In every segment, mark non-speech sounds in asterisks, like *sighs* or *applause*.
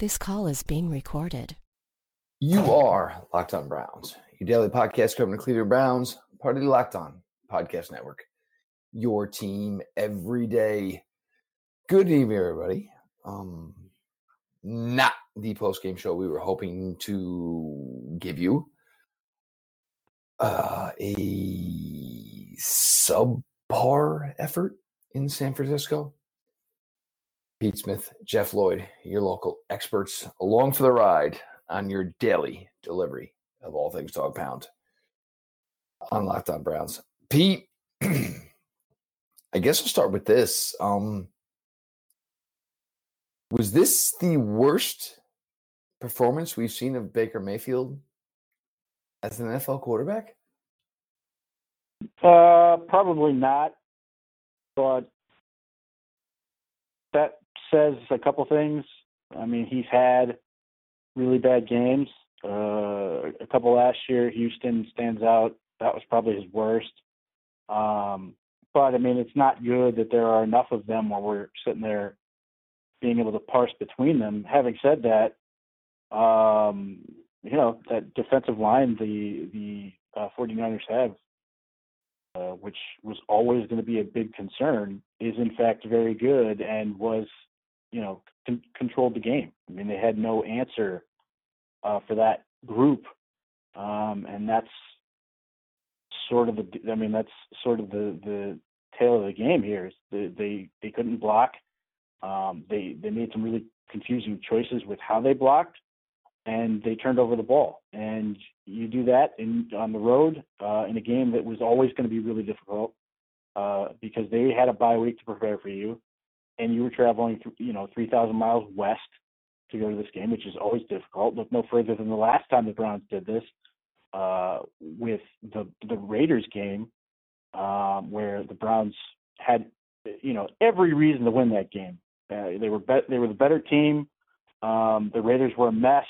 This call is being recorded. You are Locked On Browns, your daily podcast covering the Cleveland Browns, part of the Locked On Podcast Network. Your team every day. Good evening, everybody. Um, not the post game show we were hoping to give you. Uh, a subpar effort in San Francisco. Pete Smith, Jeff Lloyd, your local experts, along for the ride on your daily delivery of all things dog pound on Locked On Browns. Pete, *clears throat* I guess we'll start with this. Um, was this the worst performance we've seen of Baker Mayfield as an NFL quarterback? Uh, probably not. But says a couple things. I mean, he's had really bad games. Uh, a couple last year, Houston stands out. That was probably his worst. Um, but I mean, it's not good that there are enough of them where we're sitting there being able to parse between them. Having said that, um, you know that defensive line the the uh, 49ers have, uh, which was always going to be a big concern, is in fact very good and was you know, con- controlled the game. I mean, they had no answer uh, for that group, um, and that's sort of the. I mean, that's sort of the the tale of the game here. Is the, they they couldn't block. Um, they they made some really confusing choices with how they blocked, and they turned over the ball. And you do that in on the road uh, in a game that was always going to be really difficult uh, because they had a bye week to prepare for you and you were traveling, you know, 3,000 miles west to go to this game, which is always difficult. Look no further than the last time the Browns did this uh, with the the Raiders game, um, where the Browns had, you know, every reason to win that game. Uh, they were be- they were the better team. Um, the Raiders were a mess,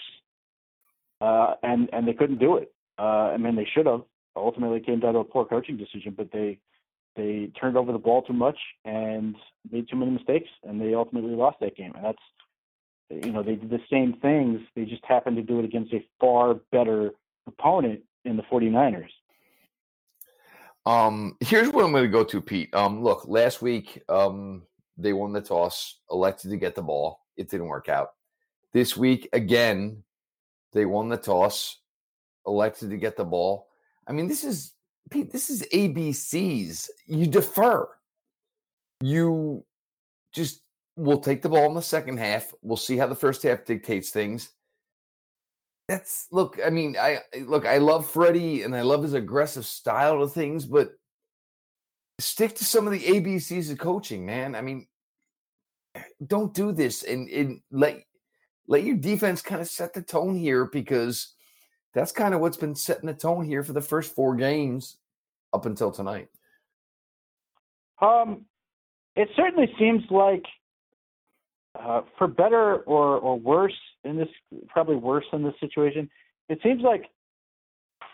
uh, and and they couldn't do it. Uh, I mean, they should have. Ultimately, it came down to a poor coaching decision, but they they turned over the ball too much and made too many mistakes, and they ultimately lost that game. And that's, you know, they did the same things. They just happened to do it against a far better opponent in the 49ers. Um, here's what I'm going to go to, Pete. Um, look, last week, um, they won the toss, elected to get the ball. It didn't work out. This week, again, they won the toss, elected to get the ball. I mean, this is Pete, this is ABCs. You defer. You just will take the ball in the second half. We'll see how the first half dictates things. That's look, I mean, I look, I love Freddie and I love his aggressive style of things, but stick to some of the ABCs of coaching, man. I mean, don't do this and, and let let your defense kind of set the tone here because that's kind of what's been setting the tone here for the first four games up until tonight. Um, it certainly seems like, uh, for better or or worse in this, probably worse in this situation, it seems like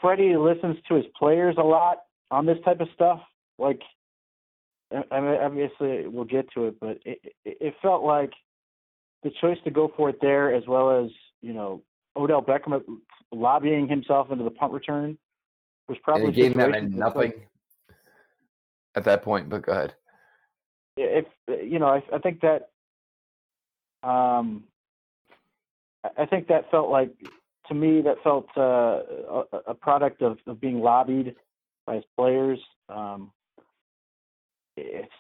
Freddie listens to his players a lot on this type of stuff. Like, I mean, obviously we'll get to it, but it, it felt like the choice to go for it there, as well as you know Odell Beckham lobbying himself into the punt return was probably and the game that meant nothing like, at that point. But go ahead. If you know, I, I think that um, I think that felt like to me that felt uh, a, a, product of, of being lobbied by his players. Um,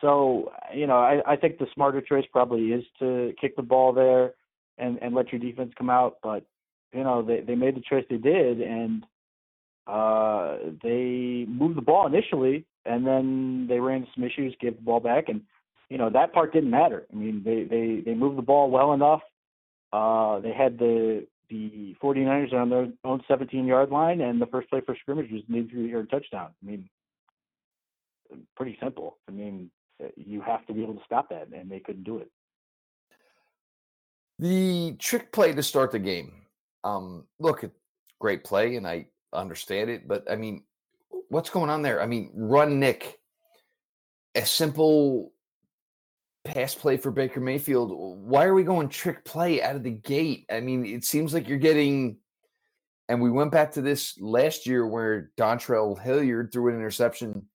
so you know, I, I think the smarter choice probably is to kick the ball there and and let your defense come out. But you know, they they made the choice they did, and uh, they moved the ball initially, and then they ran into some issues, gave the ball back, and you know that part didn't matter. I mean, they they they moved the ball well enough. Uh, they had the the 49ers on their own 17 yard line, and the first play for scrimmage was an 83 yard touchdown. I mean, pretty simple. I mean, you have to be able to stop that, and they couldn't do it. The trick play to start the game. Um, look, great play, and I understand it, but I mean, what's going on there? I mean, run Nick, a simple pass play for Baker Mayfield. Why are we going trick play out of the gate? I mean, it seems like you're getting, and we went back to this last year where Dontrell Hilliard threw an interception.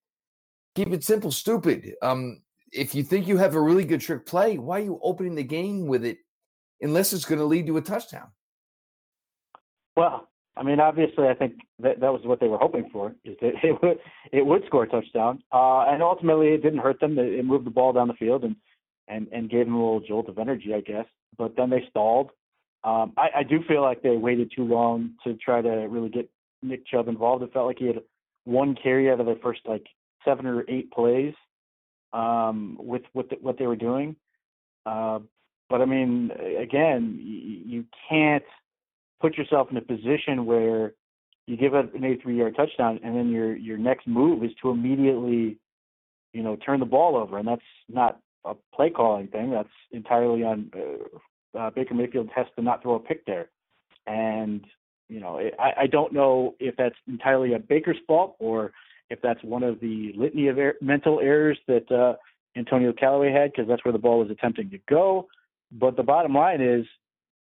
Keep it simple, stupid. Um, if you think you have a really good trick play, why are you opening the game with it unless it's going to lead to a touchdown? Well, I mean, obviously, I think that that was what they were hoping for is that *laughs* it would it would score a touchdown, uh, and ultimately it didn't hurt them. It, moved the ball down the field and and and gave them a little jolt of energy, I guess. But then they stalled. Um, I, I do feel like they waited too long to try to really get Nick Chubb involved. It felt like he had one carry out of their first like seven or eight plays um, with what the, what they were doing. Uh, but I mean, again, you, you can't put yourself in a position where you give up an 83-yard touchdown, and then your your next move is to immediately, you know, turn the ball over, and that's not a play calling thing. That's entirely on uh, uh, Baker Mayfield has to not throw a pick there, and you know, I, I don't know if that's entirely a Baker's fault or if that's one of the litany of er- mental errors that uh, Antonio Callaway had because that's where the ball was attempting to go. But the bottom line is,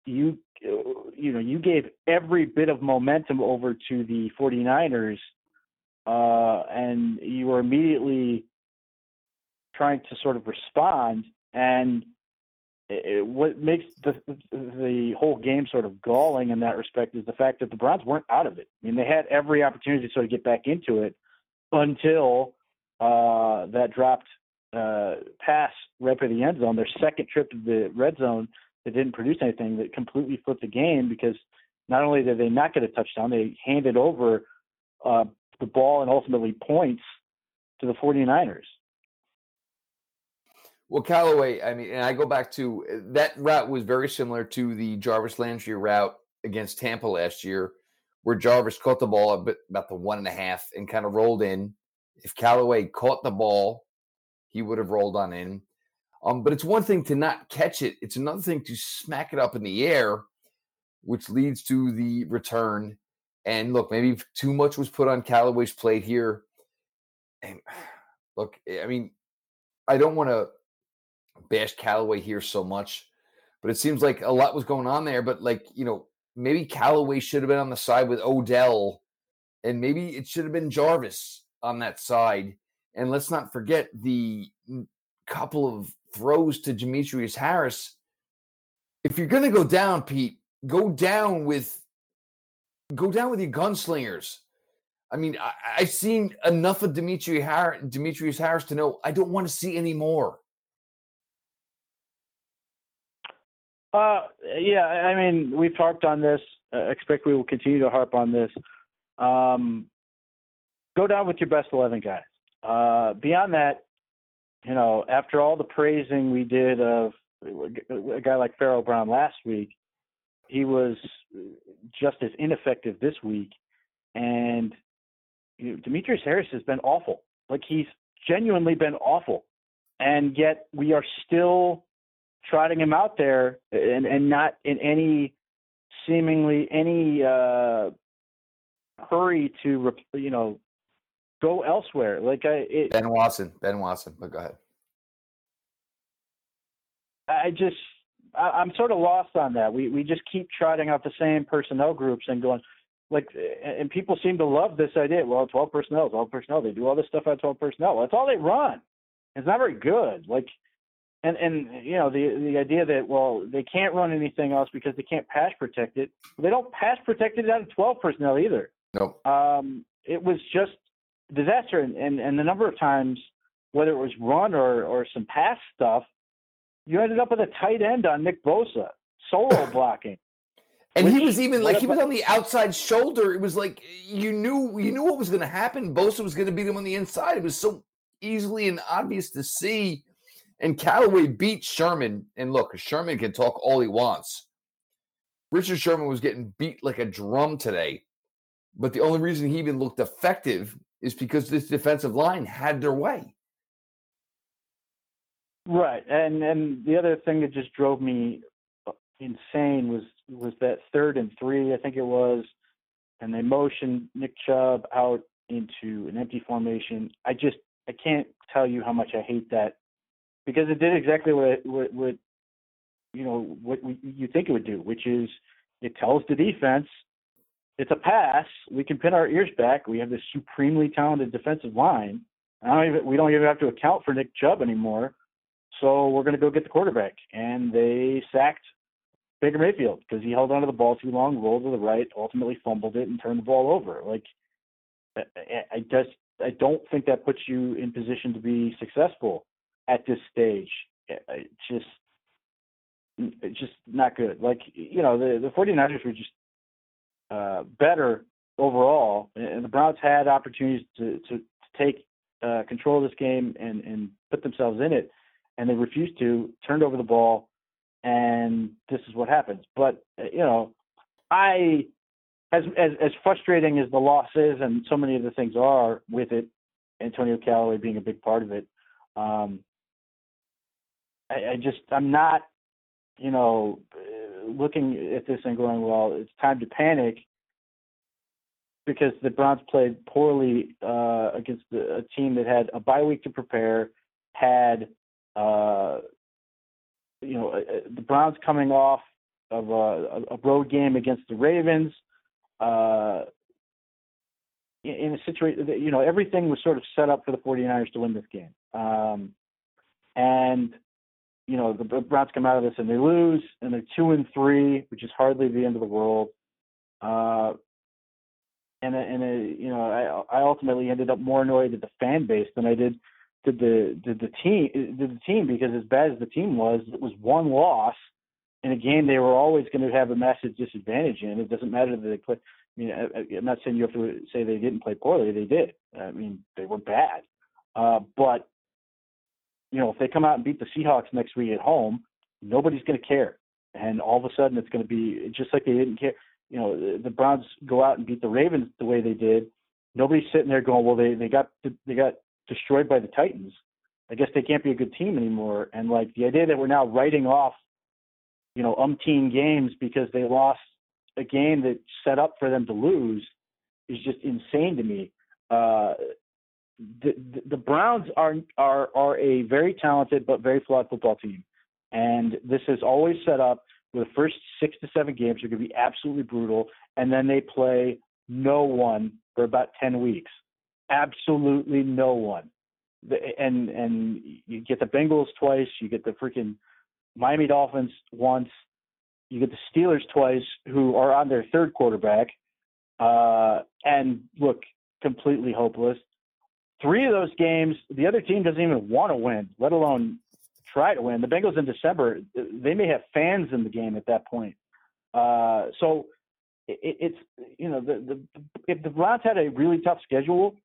you you know you gave every bit of momentum over to the 49ers uh, and you were immediately trying to sort of respond and it, it, what makes the the whole game sort of galling in that respect is the fact that the Browns weren't out of it. I mean, they had every opportunity to sort of get back into it until uh, that dropped uh, pass right by the end zone. Their second trip to the red zone that didn't produce anything that completely flipped the game because not only did they not get a touchdown, they handed over uh, the ball and ultimately points to the 49ers. Well, Callaway, I mean, and I go back to uh, that route was very similar to the Jarvis Landry route against Tampa last year, where Jarvis caught the ball about the one and a half and kind of rolled in. If Callaway caught the ball, he would have rolled on in. Um, but it's one thing to not catch it, it's another thing to smack it up in the air, which leads to the return. And look, maybe too much was put on Callaway's plate here. And *sighs* look, I mean, I don't want to bash Callaway here so much, but it seems like a lot was going on there. But like, you know, maybe Callaway should have been on the side with Odell, and maybe it should have been Jarvis on that side. And let's not forget the couple of throws to Demetrius Harris. If you're going to go down, Pete, go down with go down with your gunslingers. I mean, I, have seen enough of Demetrius Harris, Demetrius Harris to know I don't want to see any more. Uh, yeah, I mean, we've harped on this. Uh, expect we will continue to harp on this. Um, go down with your best 11 guys. Uh, beyond that, you know, after all the praising we did of a guy like Pharaoh Brown last week, he was just as ineffective this week. And you know, Demetrius Harris has been awful. Like he's genuinely been awful. And yet we are still trotting him out there and, and not in any seemingly any uh, hurry to, you know, go elsewhere. Like I, it, Ben Watson, Ben Watson. But go ahead. I just, I, am sort of lost on that. We we just keep trotting out the same personnel groups and going, like, and people seem to love this idea. Well, 12 personnel, 12 personnel. They do all this stuff at 12 personnel. That's all they run. It's not very good. Like, and and you know the the idea that well they can't run anything else because they can't pass protect it. They don't pass protect it out of 12 personnel either. Nope. Um, it was just disaster, and, and and the number of times whether it was run or or some pass stuff, you ended up with a tight end on Nick Bosa solo *laughs* blocking. And Which, he was even like he was on the outside shoulder. It was like you knew you knew what was going to happen. Bosa was going to beat him on the inside. It was so easily and obvious to see. And Callaway beat Sherman. And look, Sherman can talk all he wants. Richard Sherman was getting beat like a drum today. But the only reason he even looked effective is because this defensive line had their way. Right, and and the other thing that just drove me insane was was that third and three, I think it was, and they motioned Nick Chubb out into an empty formation. I just I can't tell you how much I hate that because it did exactly what what, what you know what we, you think it would do, which is it tells the defense it's a pass. We can pin our ears back. We have this supremely talented defensive line. I don't even, we don't even have to account for Nick Chubb anymore. So we're going to go get the quarterback. And they sacked Baker Mayfield because he held onto the ball too long, rolled to the right, ultimately fumbled it, and turned the ball over. Like, I just I don't think that puts you in position to be successful at this stage. It's just it's just not good. Like you know the the 49ers were just uh, better overall, and the Browns had opportunities to to, to take uh, control of this game and and put themselves in it, and they refused to. Turned over the ball, and this is what happens. But uh, you know, I as as as frustrating as the loss is, and so many of the things are with it, Antonio Callaway being a big part of it. Um, I, I just I'm not, you know, looking at this and going, well, it's time to panic because the Browns played poorly uh, against a team that had a bye week to prepare, had uh, you know uh, uh, the Browns coming off of a, a road game against the Ravens. Uh, in a situation you know everything was sort of set up for the 49ers to win this game. Um, and you know, the Browns come out of this and they lose, and they're two and three, which is hardly the end of the world. Uh, and and uh, you know, I I ultimately ended up more annoyed at the fan base than I did did the did the team did the team because as bad as the team was, it was one loss in a game they were always going to have a massive disadvantage in. It doesn't matter that they play. I mean, I, I'm not saying you have to say they didn't play poorly. They did. I mean, they were bad. Uh, but you know, if they come out and beat the Seahawks next week at home, nobody's going to care. And all of a sudden, it's going to be just like they didn't care. You know, the Browns go out and beat the Ravens the way they did. Nobody's sitting there going, "Well, they they got they got destroyed by the Titans. I guess they can't be a good team anymore." And like the idea that we're now writing off, you know, umpteen games because they lost a game that set up for them to lose is just insane to me. Uh, the, the Browns are are are a very talented but very flawed football team, and this is always set up where the first six to seven games are going to be absolutely brutal, and then they play no one for about ten weeks, absolutely no one, and and you get the Bengals twice, you get the freaking Miami Dolphins once, you get the Steelers twice, who are on their third quarterback, uh, and look completely hopeless three of those games, the other team doesn't even want to win, let alone try to win. The Bengals in December, they may have fans in the game at that point. Uh, so it, it's you know the, the if the Browns had a really tough schedule,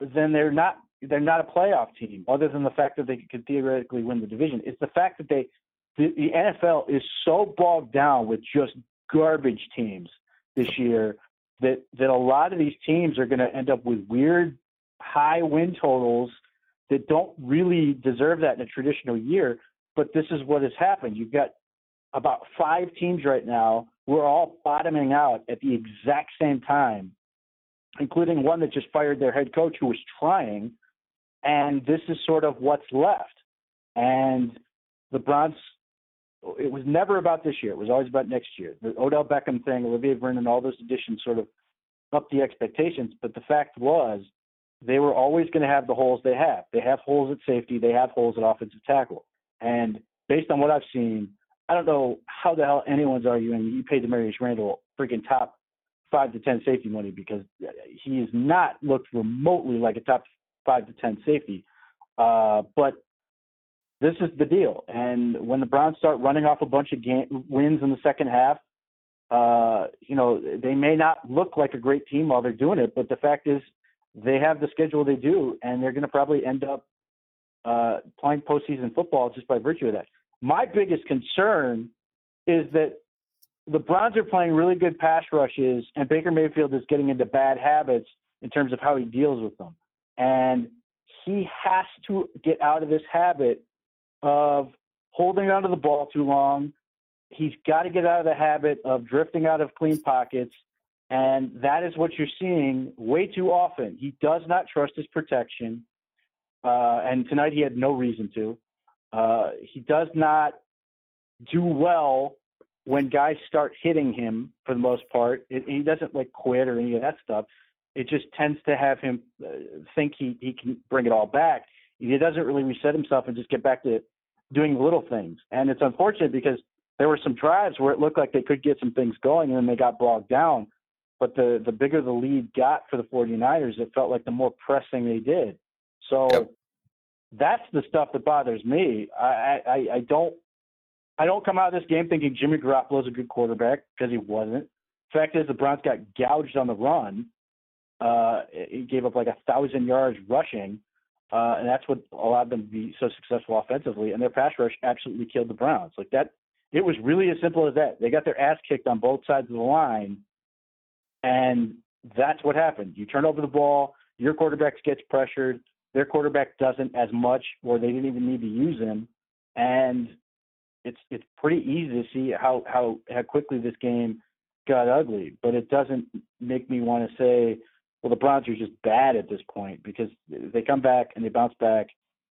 then they're not they're not a playoff team. Other than the fact that they could theoretically win the division, it's the fact that they the, the NFL is so bogged down with just garbage teams this year that that a lot of these teams are going to end up with weird high win totals that don't really deserve that in a traditional year. But this is what has happened. You've got about five teams right now who are all bottoming out at the exact same time, including one that just fired their head coach who was trying. And this is sort of what's left. And the Browns, it was never about this year. It was always about next year. The Odell Beckham thing, Olivier Vernon, all those additions sort of upped the expectations. But the fact was, they were always going to have the holes they have. They have holes at safety. They have holes at offensive tackle. And based on what I've seen, I don't know how the hell anyone's arguing you paid Damarious Randall freaking top five to ten safety money because he has not looked remotely like a top five to ten safety. Uh, but this is the deal. And when the Browns start running off a bunch of game, wins in the second half, uh, you know, they may not look like a great team while they're doing it, but the fact is they have the schedule they do, and they're going to probably end up uh, playing postseason football just by virtue of that. My biggest concern is that the Browns are playing really good pass rushes, and Baker Mayfield is getting into bad habits in terms of how he deals with them. And he has to get out of this habit of holding onto the ball too long. He's got to get out of the habit of drifting out of clean pockets and that is what you're seeing way too often. He does not trust his protection. Uh, and tonight he had no reason to. Uh, he does not do well when guys start hitting him for the most part. It, he doesn't like quit or any of that stuff. It just tends to have him uh, think he he can bring it all back. He doesn't really reset himself and just get back to doing little things. And it's unfortunate because there were some drives where it looked like they could get some things going and then they got bogged down. But the the bigger the lead got for the 49ers, it felt like the more pressing they did. So yep. that's the stuff that bothers me. I, I I don't I don't come out of this game thinking Jimmy Garoppolo is a good quarterback because he wasn't. Fact is, the Browns got gouged on the run. Uh, he gave up like a thousand yards rushing, uh, and that's what allowed them to be so successful offensively. And their pass rush absolutely killed the Browns. Like that, it was really as simple as that. They got their ass kicked on both sides of the line, and that's what happened. You turn over the ball, your quarterback gets pressured, their quarterback doesn't as much, or they didn't even need to use him, and it's it's pretty easy to see how how how quickly this game got ugly. But it doesn't make me want to say, well, the Browns are just bad at this point because they come back and they bounce back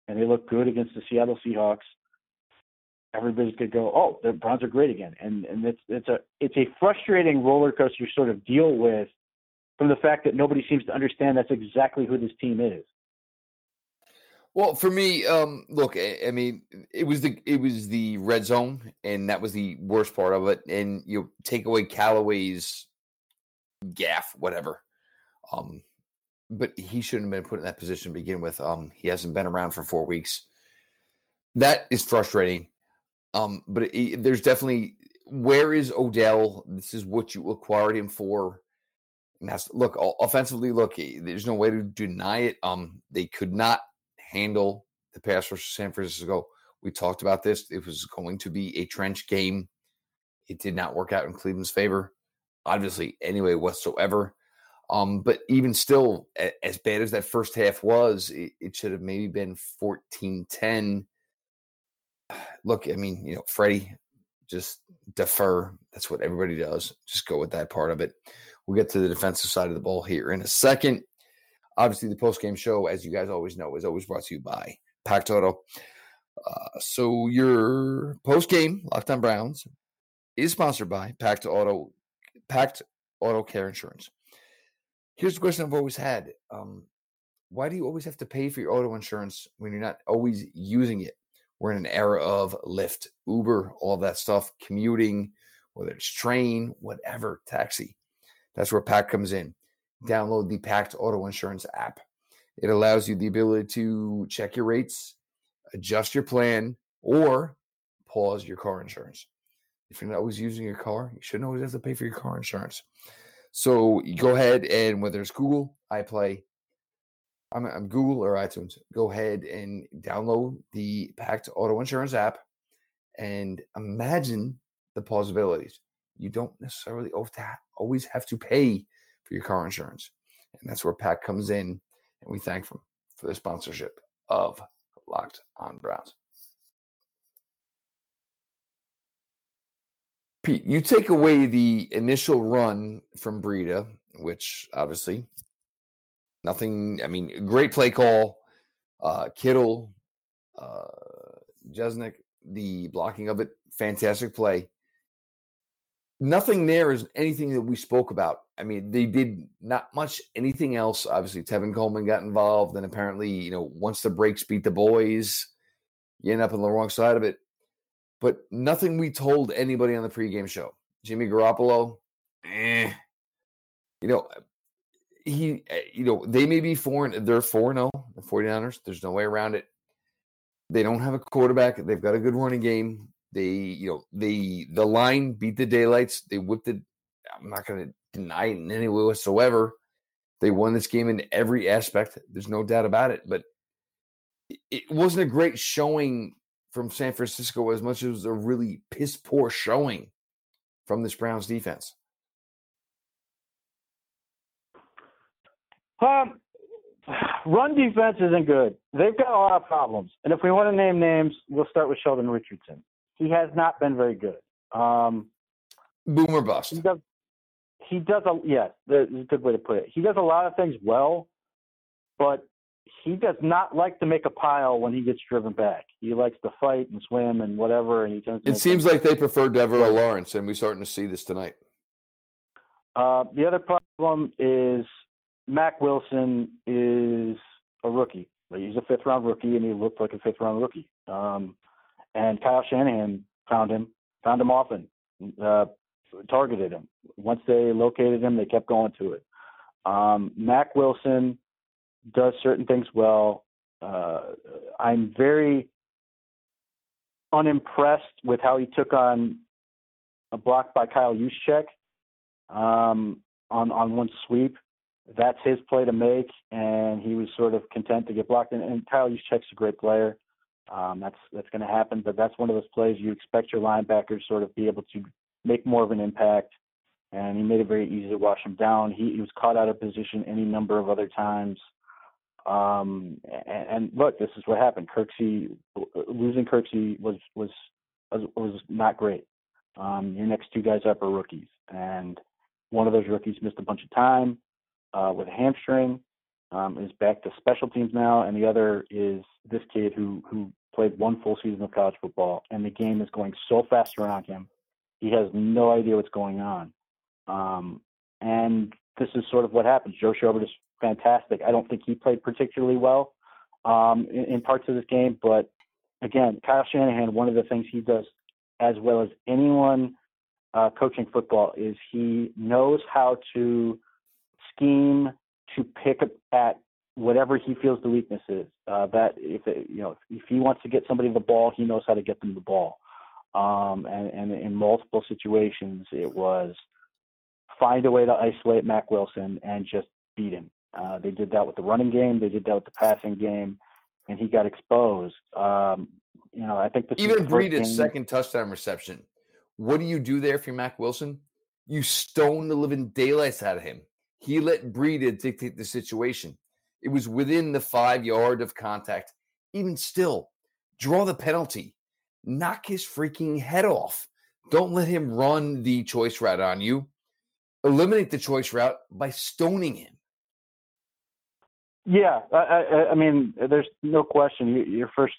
and they look good against the Seattle Seahawks. Everybody's gonna go, oh, the Browns are great again, and and it's it's a it's a frustrating roller coaster sort of deal with from the fact that nobody seems to understand that's exactly who this team is. Well, for me, um, look, I, I, mean, it was the it was the red zone, and that was the worst part of it. And you take away Callaway's gaffe, whatever. Um, but he shouldn't have been put in that position to begin with. Um, he hasn't been around for four weeks. That is frustrating. Um, but it, there's definitely where is Odell? This is what you acquired him for. And that's look offensively. Look, there's no way to deny it. Um, they could not handle the pass rush San Francisco. We talked about this. It was going to be a trench game. It did not work out in Cleveland's favor, obviously, anyway, whatsoever. Um, but even still, as bad as that first half was, it, it should have maybe been 14 10. Look, I mean, you know, Freddie, just defer. That's what everybody does. Just go with that part of it. We'll get to the defensive side of the ball here in a second. Obviously, the post game show, as you guys always know, is always brought to you by Pack Auto. Uh, so your post game Locked On Browns is sponsored by Packed Auto, Packed Auto Care Insurance. Here's the question I've always had: um, Why do you always have to pay for your auto insurance when you're not always using it? We're in an era of Lyft, Uber, all that stuff, commuting, whether it's train, whatever, taxi. That's where Pack comes in download the Packed Auto Insurance app. It allows you the ability to check your rates, adjust your plan, or pause your car insurance. If you're not always using your car, you shouldn't always have to pay for your car insurance. So you go ahead and whether it's Google, iPlay, I'm, Google or iTunes, go ahead and download the Packed Auto Insurance app and imagine the possibilities. You don't necessarily always have to pay for your car insurance. And that's where Pack comes in. And we thank them for the sponsorship of Locked on Browns. Pete, you take away the initial run from Breida, which obviously nothing, I mean, great play call. Uh, Kittle, uh, Juszczyk, the blocking of it, fantastic play nothing there is anything that we spoke about. I mean, they did not much anything else. Obviously, Tevin Coleman got involved, and apparently, you know, once the breaks beat the boys, you end up on the wrong side of it. But nothing we told anybody on the pregame show. Jimmy Garoppolo, eh. You know, he, eh, you know, they may be four, and they're 4 0, the 49ers. There's no way around it. They don't have a quarterback. They've got a good running game. They, you know, the the line beat the daylights. They whipped it. I'm not going to deny it in any way whatsoever. They won this game in every aspect. There's no doubt about it. But it wasn't a great showing from San Francisco as much as it was a really piss poor showing from this Browns defense. Um, run defense isn't good. They've got a lot of problems. And if we want to name names, we'll start with Sheldon Richardson he has not been very good. Um, Boomer bust. He does. He does a yeah. That's a good way to put it. He does a lot of things well, but he does not like to make a pile when he gets driven back. He likes to fight and swim and whatever. And he tends. It seems like they prefer Devaroe Lawrence, and we're starting to see this tonight. Uh, the other problem is Mack Wilson is a rookie. He's a fifth round rookie, and he looked like a fifth round rookie. Um, and Kyle Shanahan found him, found him often, uh, targeted him. Once they located him, they kept going to it. Um, Mack Wilson does certain things well. Uh, I'm very unimpressed with how he took on a block by Kyle Juszczyk um, on on one sweep. That's his play to make, and he was sort of content to get blocked. And, and Kyle Juszczyk's a great player. Um, that's that's going to happen, but that's one of those plays you expect your linebackers sort of be able to make more of an impact. And he made it very easy to wash him down. He, he was caught out of position any number of other times. Um, and, and look, this is what happened. Kirksey losing Kirksey was was was, was not great. Um, your next two guys up are rookies, and one of those rookies missed a bunch of time uh, with a hamstring. Um, is back to special teams now, and the other is this kid who who played one full season of college football, and the game is going so fast around him, he has no idea what's going on. Um, and this is sort of what happens. Joe Schobert is fantastic. I don't think he played particularly well um, in, in parts of this game, but again, Kyle Shanahan, one of the things he does as well as anyone uh, coaching football is he knows how to scheme to pick at whatever he feels the weakness is. Uh, that if it, you know if he wants to get somebody the ball, he knows how to get them the ball. Um, and, and in multiple situations, it was find a way to isolate Mack Wilson and just beat him. Uh, they did that with the running game. They did that with the passing game, and he got exposed. Um, you know, I think this even Breida's second touchdown reception. What do you do there for Mack Wilson? You stone the living daylights out of him. He let Breida dictate the situation. It was within the five yard of contact. Even still, draw the penalty. Knock his freaking head off. Don't let him run the choice route on you. Eliminate the choice route by stoning him. Yeah, I, I, I mean, there's no question. You, your first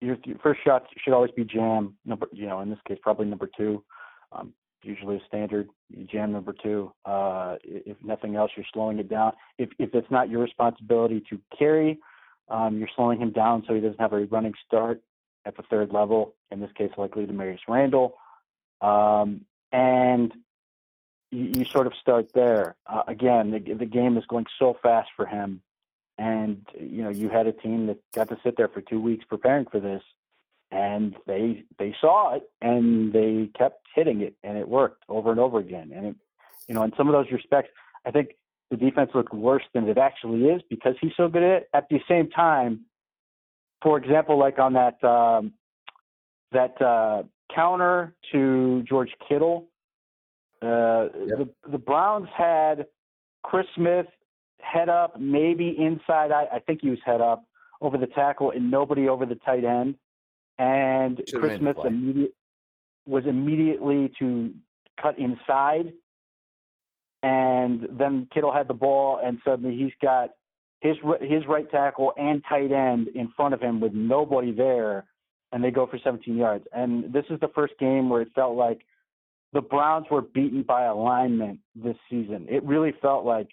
your, your, first shot should always be jam number. You know, in this case, probably number two. Um, usually a standard jam number two. Uh, if nothing else, you're slowing it down. If if it's not your responsibility to carry, um, you're slowing him down so he doesn't have a running start at the third level. In this case, likely to Marius Randall. Um, and you, you, sort of start there. Uh, again, the, the game is going so fast for him and you know you had a team that got to sit there for two weeks preparing for this and they they saw it and they kept hitting it and it worked over and over again and it you know in some of those respects i think the defense looked worse than it actually is because he's so good at it at the same time for example like on that um that uh counter to george kittle uh yep. the the browns had chris smith head up, maybe inside. I, I think he was head up over the tackle and nobody over the tight end. And Chris Smith immediate, was immediately to cut inside. And then Kittle had the ball, and suddenly he's got his his right tackle and tight end in front of him with nobody there, and they go for 17 yards. And this is the first game where it felt like the Browns were beaten by alignment this season. It really felt like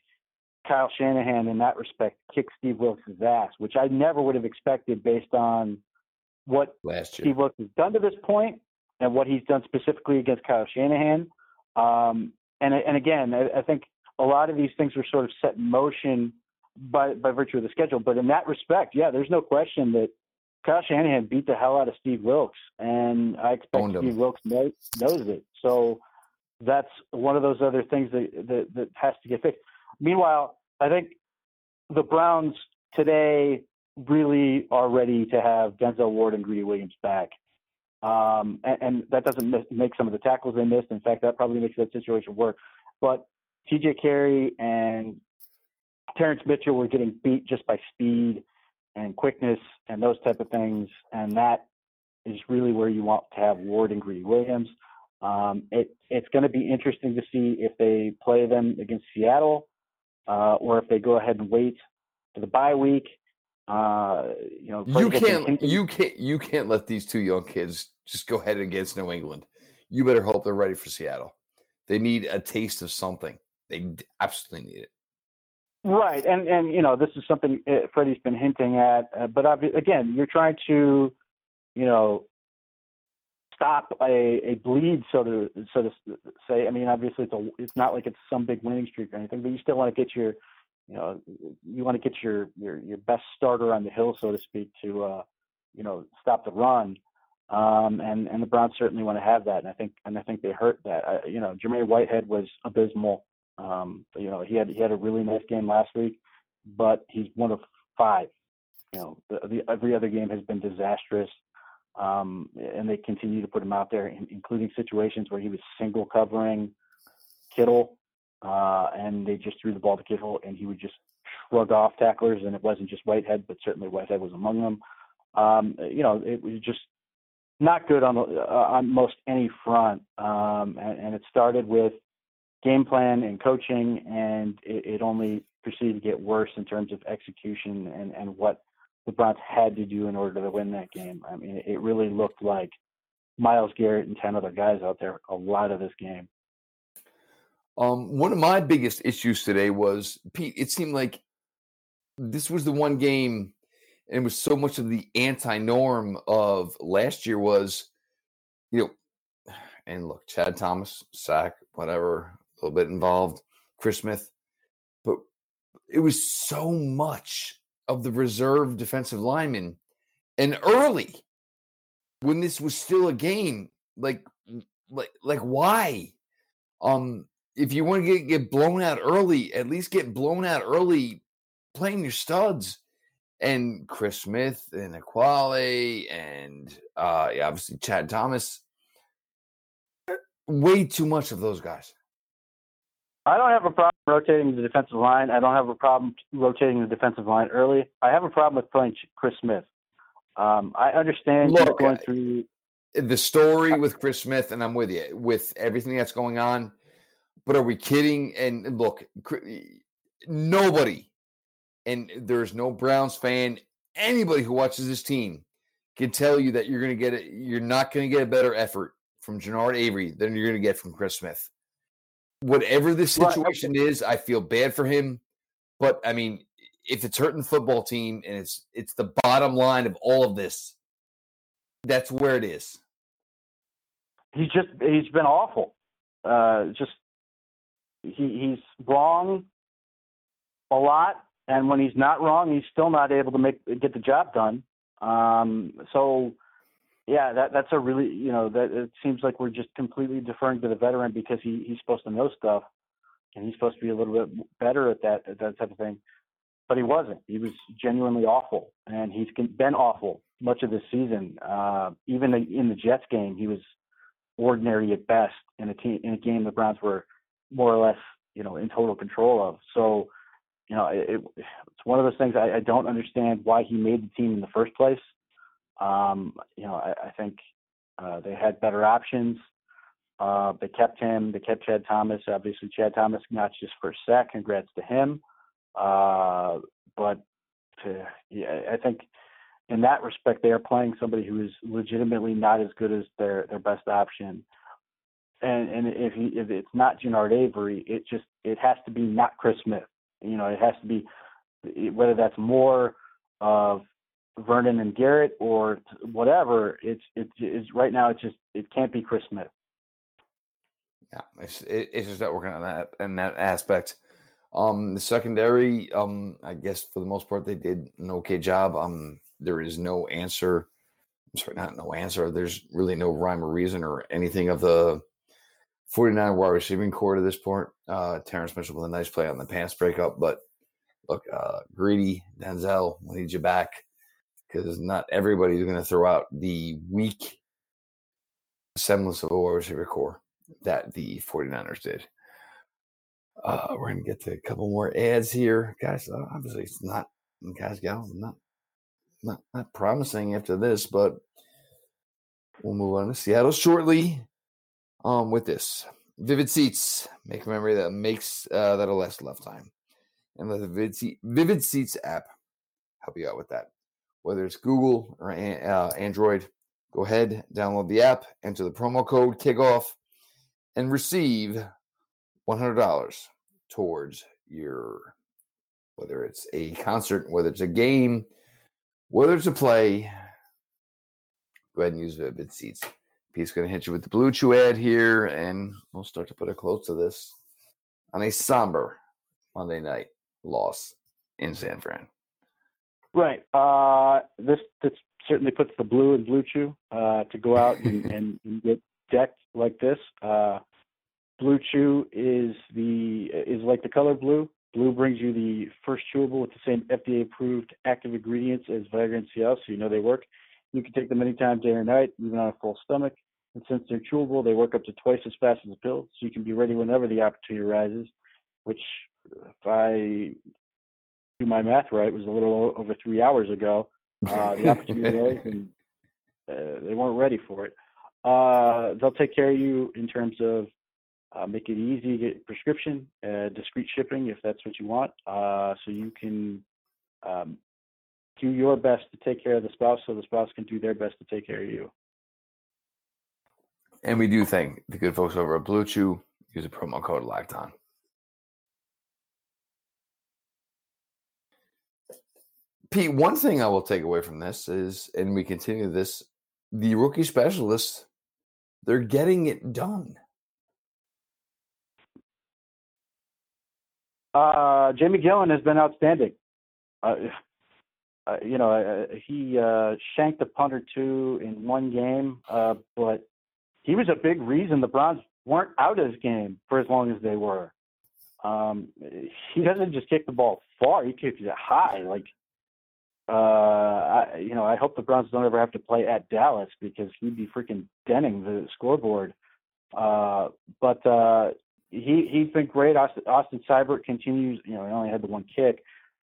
Kyle Shanahan in that respect kicked Steve Wilks' ass, which I never would have expected based on what last Steve Wilks has done to this point and what he's done specifically against Kyle Shanahan. Um, and and again, I, I think a lot of these things were sort of set in motion by by virtue of the schedule. But in that respect, yeah, there's no question that Kyle Shanahan beat the hell out of Steve Wilks, and I expect Steve Wilks knows, knows it. So that's one of those other things that, that that has to get fixed. Meanwhile, I think the Browns today really are ready to have Denzel Ward and Greedy Williams back. Um, and, and, that doesn't miss, make some of the tackles they missed. In fact, that probably makes that situation work. But TJ Carrie and Terrence Mitchell were getting beat just by speed and quickness and those type of things. And that is really where you want to have Ward and Greedy Williams. Um, it, it's going to be interesting to see if they play them against Seattle uh, or if they go ahead and wait for the bye week. Uh, you know, You can't you can't you can't let these two young kids just go ahead against New England. You better hope they're ready for Seattle. They need a taste of something. They absolutely need it. Right, and and you know this is something uh, Freddie's been hinting at, uh, but again, you're trying to, you know, stop a, a bleed, so to so to say. I mean, obviously it's a it's not like it's some big winning streak or anything, but you still want to get your, you know, you want to get your your your best starter on the hill, so to speak, to uh, you know, stop the run. Um, and and the Browns certainly want to have that, and I think and I think they hurt that. I, you know, Jermaine Whitehead was abysmal. Um, you know, he had he had a really nice game last week, but he's one of five. You know, the, the, every other game has been disastrous, um, and they continue to put him out there, in, including situations where he was single covering Kittle, uh, and they just threw the ball to Kittle, and he would just shrug off tacklers, and it wasn't just Whitehead, but certainly Whitehead was among them. Um, you know, it was just not good on uh, on most any front, um, and, and it started with game plan and coaching, and it, it only proceeded to get worse in terms of execution and, and what the Browns had to do in order to win that game. I mean, it really looked like Myles Garrett and 10 other guys out there a lot of this game. Um, one of my biggest issues today was Pete. It seemed like this was the one game, and it was so much of the anti-norm of last year was, you know, and look, Chad Thomas sack, whatever, a little bit involved, Chris Smith, but it was so much of the reserve defensive linemen, and early when this was still a game, like, like, like why? Um, if you want to get, get blown out early, at least get blown out early playing your studs. And Chris Smith and Ekuale and uh, yeah, obviously Chad Thomas. Way too much of those guys. I don't have a problem rotating the defensive line. I don't have a problem rotating the defensive line early. I have a problem with playing Chris Smith. Um, I understand Look, going through. The story with Chris Smith, and I'm with you with everything that's going on. But are we kidding? And look, nobody, and there's no Browns fan, anybody who watches this team can tell you that you're going to get it. You're not going to get a better effort from Genard Avery than you're going to get from Chris Smith. Whatever the Right, situation is, I feel bad for him. But I mean, if it's hurting the football team and it's it's the bottom line of all of this, that's where it is. He's just he's been awful. Uh, just he he's wrong a lot, and when he's not wrong, he's still not able to make get the job done. Um, so yeah, that that's a really you know that it seems like we're just completely deferring to the veteran because he he's supposed to know stuff and he's supposed to be a little bit better at that at that type of thing. But he wasn't. He was genuinely awful, and he's been awful much of this season. Uh, even in the Jets game, he was ordinary at best in a team in a game the Browns were more or less you know in total control of. So you know it, it, it's one of those things I, I don't understand why he made the team in the first place. Um, you know I, I think uh, they had better options. Uh, they kept him. They kept Chad Thomas. Obviously, Chad Thomas notched his first sack. Congrats to him. Uh, but to, yeah, I think in that respect, they are playing somebody who is legitimately not as good as their their best option. And and if he, if it's not Genard Avery, it just it has to be not Chris Smith. You know, it has to be whether that's more of Vernon and Garrett or whatever. It's it's, right now. It's just it can't be Chris Smith. Yeah, it's it, it's just not working on that in that aspect. Um, the secondary, um, I guess for the most part they did an okay job. Um, there is no answer. I'm sorry, not no answer. There's really no rhyme or reason or anything of the 49 wide receiving core to this point. Uh, Terrence Mitchell with a nice play on the pass breakup, but look, uh, greedy Denzel, we need you back because not everybody's going to throw out the weak semblance of a wide receiver core that the 49ers did. Uh, we're going to get to a couple more ads here. Guys, uh, obviously it's not, guys, gals, not, not, not promising after this, but we'll move on to Seattle shortly um, with this. Vivid Seats, make a memory that makes uh, that a last lifetime. And let the Vivid, Seat, Vivid Seats app help you out with that. Whether it's Google or uh, Android, go ahead, download the app, enter the promo code kickoff, and receive $100 towards your whether it's a concert, whether it's a game, whether it's a play. Go ahead and use Vivid Seats. Pete's going to hit you with the Blue Chew ad here, and we'll start to put a close to this on a somber Monday night loss in San Fran. Right. Uh, this this certainly puts the blue in Blue Chew uh, to go out and, *laughs* and, and, get decked like this. Uh, blue Chew is the is like the color blue. Blue brings you the first chewable with the same FDA approved active ingredients as Viagra and Cialis, so you know they work. You can take them anytime, day or night, even on a full stomach. And since they're chewable, they work up to twice as fast as a pill, so you can be ready whenever the opportunity arises. Which, if I do my math right, was a little over three hours ago. *laughs* Uh, the opportunity arose, and uh, they weren't ready for it. Uh, they'll take care of you in terms of uh, make it easy to get prescription, uh, discreet shipping if that's what you want, uh, so you can um, do your best to take care of the spouse, so the spouse can do their best to take care of you. And we do thank the good folks over at Blue Chew. Use a promo code Locked On. Pete, one thing I will take away from this is, and we continue this, the rookie specialists, they're getting it done. Uh, Jamie Gillan has been outstanding. Uh, uh, you know, uh, he uh, shanked a punt or two in one game, uh, but he was a big reason the Browns weren't out of this game for as long as they were. Um, he doesn't just kick the ball far; he kicks it high. Like, uh, I, you know, I hope the Browns don't ever have to play at Dallas because he'd be freaking denting the scoreboard. Uh, but uh, he he's been great. Austin, Austin Seibert continues. You know, he only had the one kick,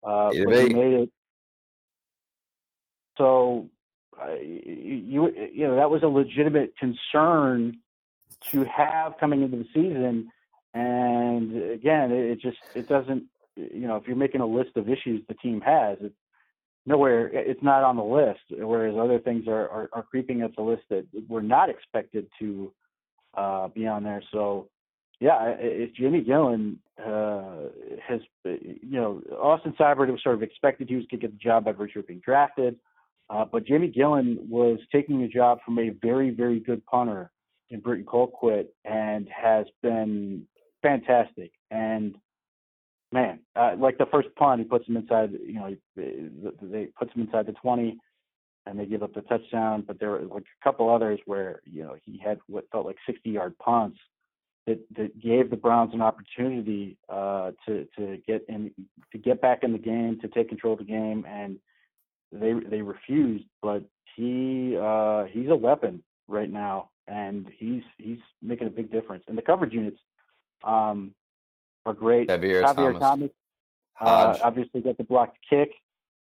uh, but he made it. So, uh, you you know that was a legitimate concern to have coming into the season, and again, it, it just it doesn't. You know, if you're making a list of issues the team has, it's nowhere. It's not on the list. Whereas other things are are, are creeping up the list that were not expected to uh, be on there. So yeah, if Jimmy Gillan uh, has, you know, Austin Seibert was sort of expected he was going to get the job by virtue of being drafted, uh, but Jamie Gillan was taking a job from a very, very good punter in Britton Colquitt and has been fantastic. And man, uh, like the first punt, he puts him inside, you know, they puts him inside the 20 and they give up the touchdown. But there were like a couple others where, you know, he had what felt like 60 yard punts that, that gave the Browns an opportunity uh, to to get in to get back in the game, to take control of the game, and they they refused. But he uh, he's a weapon right now, and he's he's making a big difference. And the coverage units um, are great. Xavier, Xavier Thomas, Thomas uh, obviously got the blocked kick.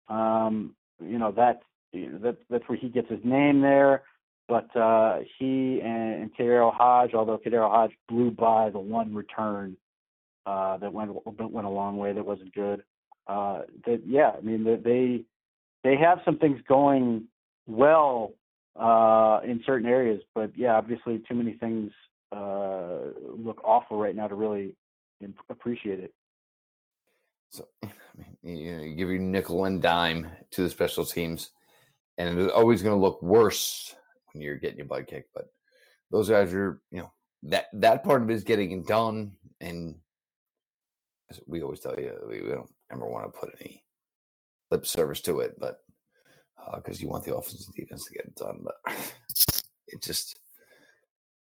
Um, you know that that that's where he gets his name there. But uh, he and, and KhaDarel Hodge, although KhaDarel Hodge blew by the one return uh, that went went a long way, that wasn't good. Uh, that yeah, I mean they they have some things going well uh, in certain areas, but yeah, obviously too many things uh, look awful right now to really appreciate it. So, you know, you give your nickel and dime to the special teams, and it's always going to look worse when you're getting your butt kicked. But those guys are, you know, that that part of it is getting done, and we always tell you we don't ever want to put any lip service to it, but because uh, you want the offense and defense to get it done, but *sighs* it just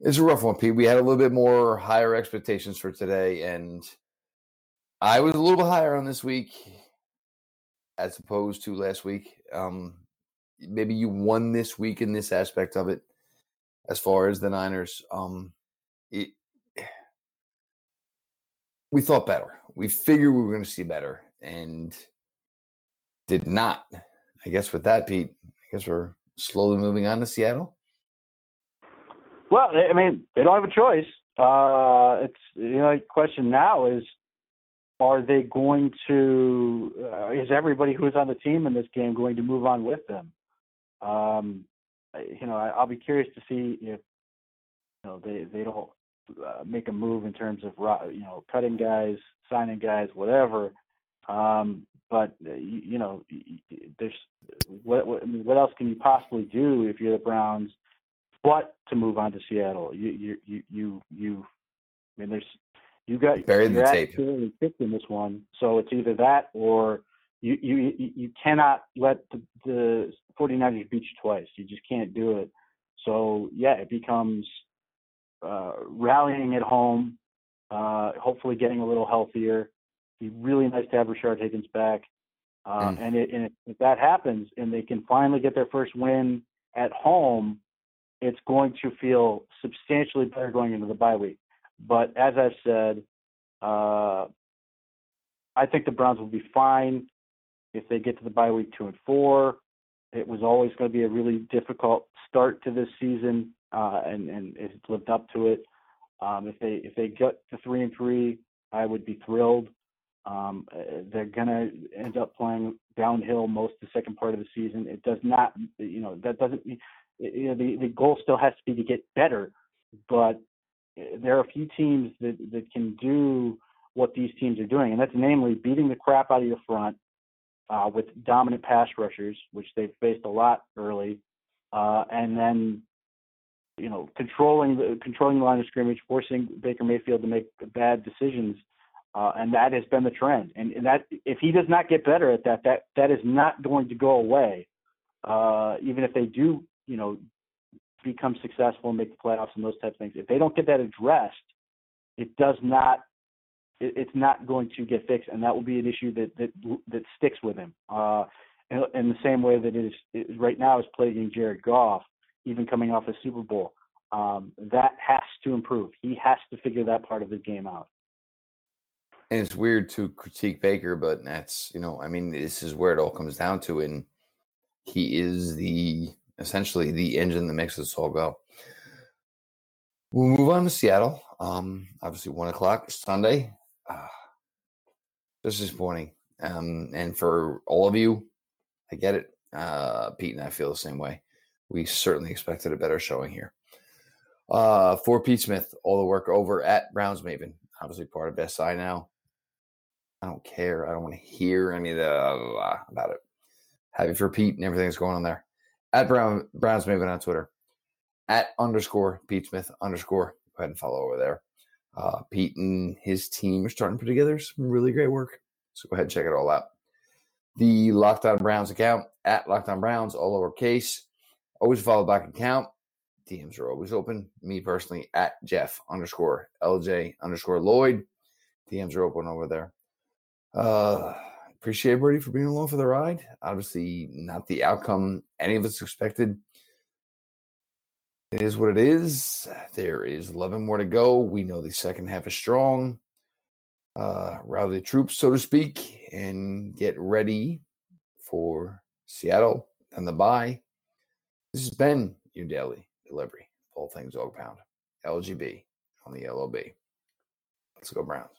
it's a rough one, Pete. We had a little bit more higher expectations for today, and I was a little bit higher on this week as opposed to last week. Um, maybe you won this week in this aspect of it as far as the Niners. Um, it, *sighs* we thought better. We figured we were going to see better and did not. I guess with that, Pete, I guess we're slowly moving on to Seattle. Well, I mean, they don't have a choice. Uh, it's you know, the question now is are they going to? Uh, is everybody who is on the team in this game going to move on with them? Um, you know, I, will be curious to see if you know they they don't uh, make a move in terms of you know cutting guys, signing guys, whatever. Um, but uh, you, you, know, there's what what, I mean, what else can you possibly do if you're the Browns, but to move on to Seattle? You you you you, you I mean, there's you got buried the tape. picked in this one, so it's either that or you you you cannot let the, the 49ers beat you twice. You just can't do it. So yeah, it becomes uh, rallying at home, uh, hopefully getting a little healthier. Be really nice to have Rashard Higgins back. Uh, mm. And, it, and if that happens and they can finally get their first win at home, it's going to feel substantially better going into the bye week. But as I've said, uh, I think the Browns will be fine if they get to the bye week two and four. It was always going to be a really difficult start to this season, uh, and and it's lived up to it. Um, if they if they get to three and three, I would be thrilled. Um, uh, they're going to end up playing downhill most of the second part of the season. It does not, you know, that doesn't. You know, the the goal still has to be to get better, but there are a few teams that that can do what these teams are doing, and that's namely beating the crap out of your front uh, with dominant pass rushers, which they've faced a lot early, uh, and then you know controlling the controlling the line of scrimmage, forcing Baker Mayfield to make bad decisions, uh, and that has been the trend. And, and that if he does not get better at that, that that is not going to go away, uh, even if they do you know become successful and make the playoffs and those types of things. If they don't get that addressed, it does not it, it's not going to get fixed, and that will be an issue that that that sticks with him. Uh, in, in the same way that it is it, right now is plaguing Jared Goff, even coming off a Super Bowl. Um, that has to improve. He has to figure that part of his game out. And it's weird to critique Baker, but that's you know, I mean, this is where it all comes down to, and he is the essentially the engine that makes this all go. We'll move on to Seattle. Um, obviously, one o'clock Sunday. Uh, this is disappointing. Um, and for all of you, I get it. Uh, Pete and I feel the same way. We certainly expected a better showing here. Uh, for Pete Smith, all the work over at Browns Maven, obviously part of SI now. I don't care. I don't want to hear any of the uh, about it. Happy for Pete and everything that's going on there at Brown Browns Maven on Twitter, at underscore Pete Smith underscore. Go ahead and follow over there. Uh, Pete and his team are starting to put together some really great work. So go ahead and check it all out. The Locked On Browns account at Locked On Browns, all lowercase. Always follow back account. DMs are always open. Me personally at Jeff underscore LJ underscore Lloyd. DMs are open over there. Uh, appreciate everybody for being along for the ride. Obviously, not the outcome any of us expected. It is what it is. There is 11 more to go. We know the second half is strong. Uh, rally the troops, so to speak, and get ready for Seattle and the bye. This has been your daily delivery. All things Dog Pound. LGB on the LOB. Let's go, Browns.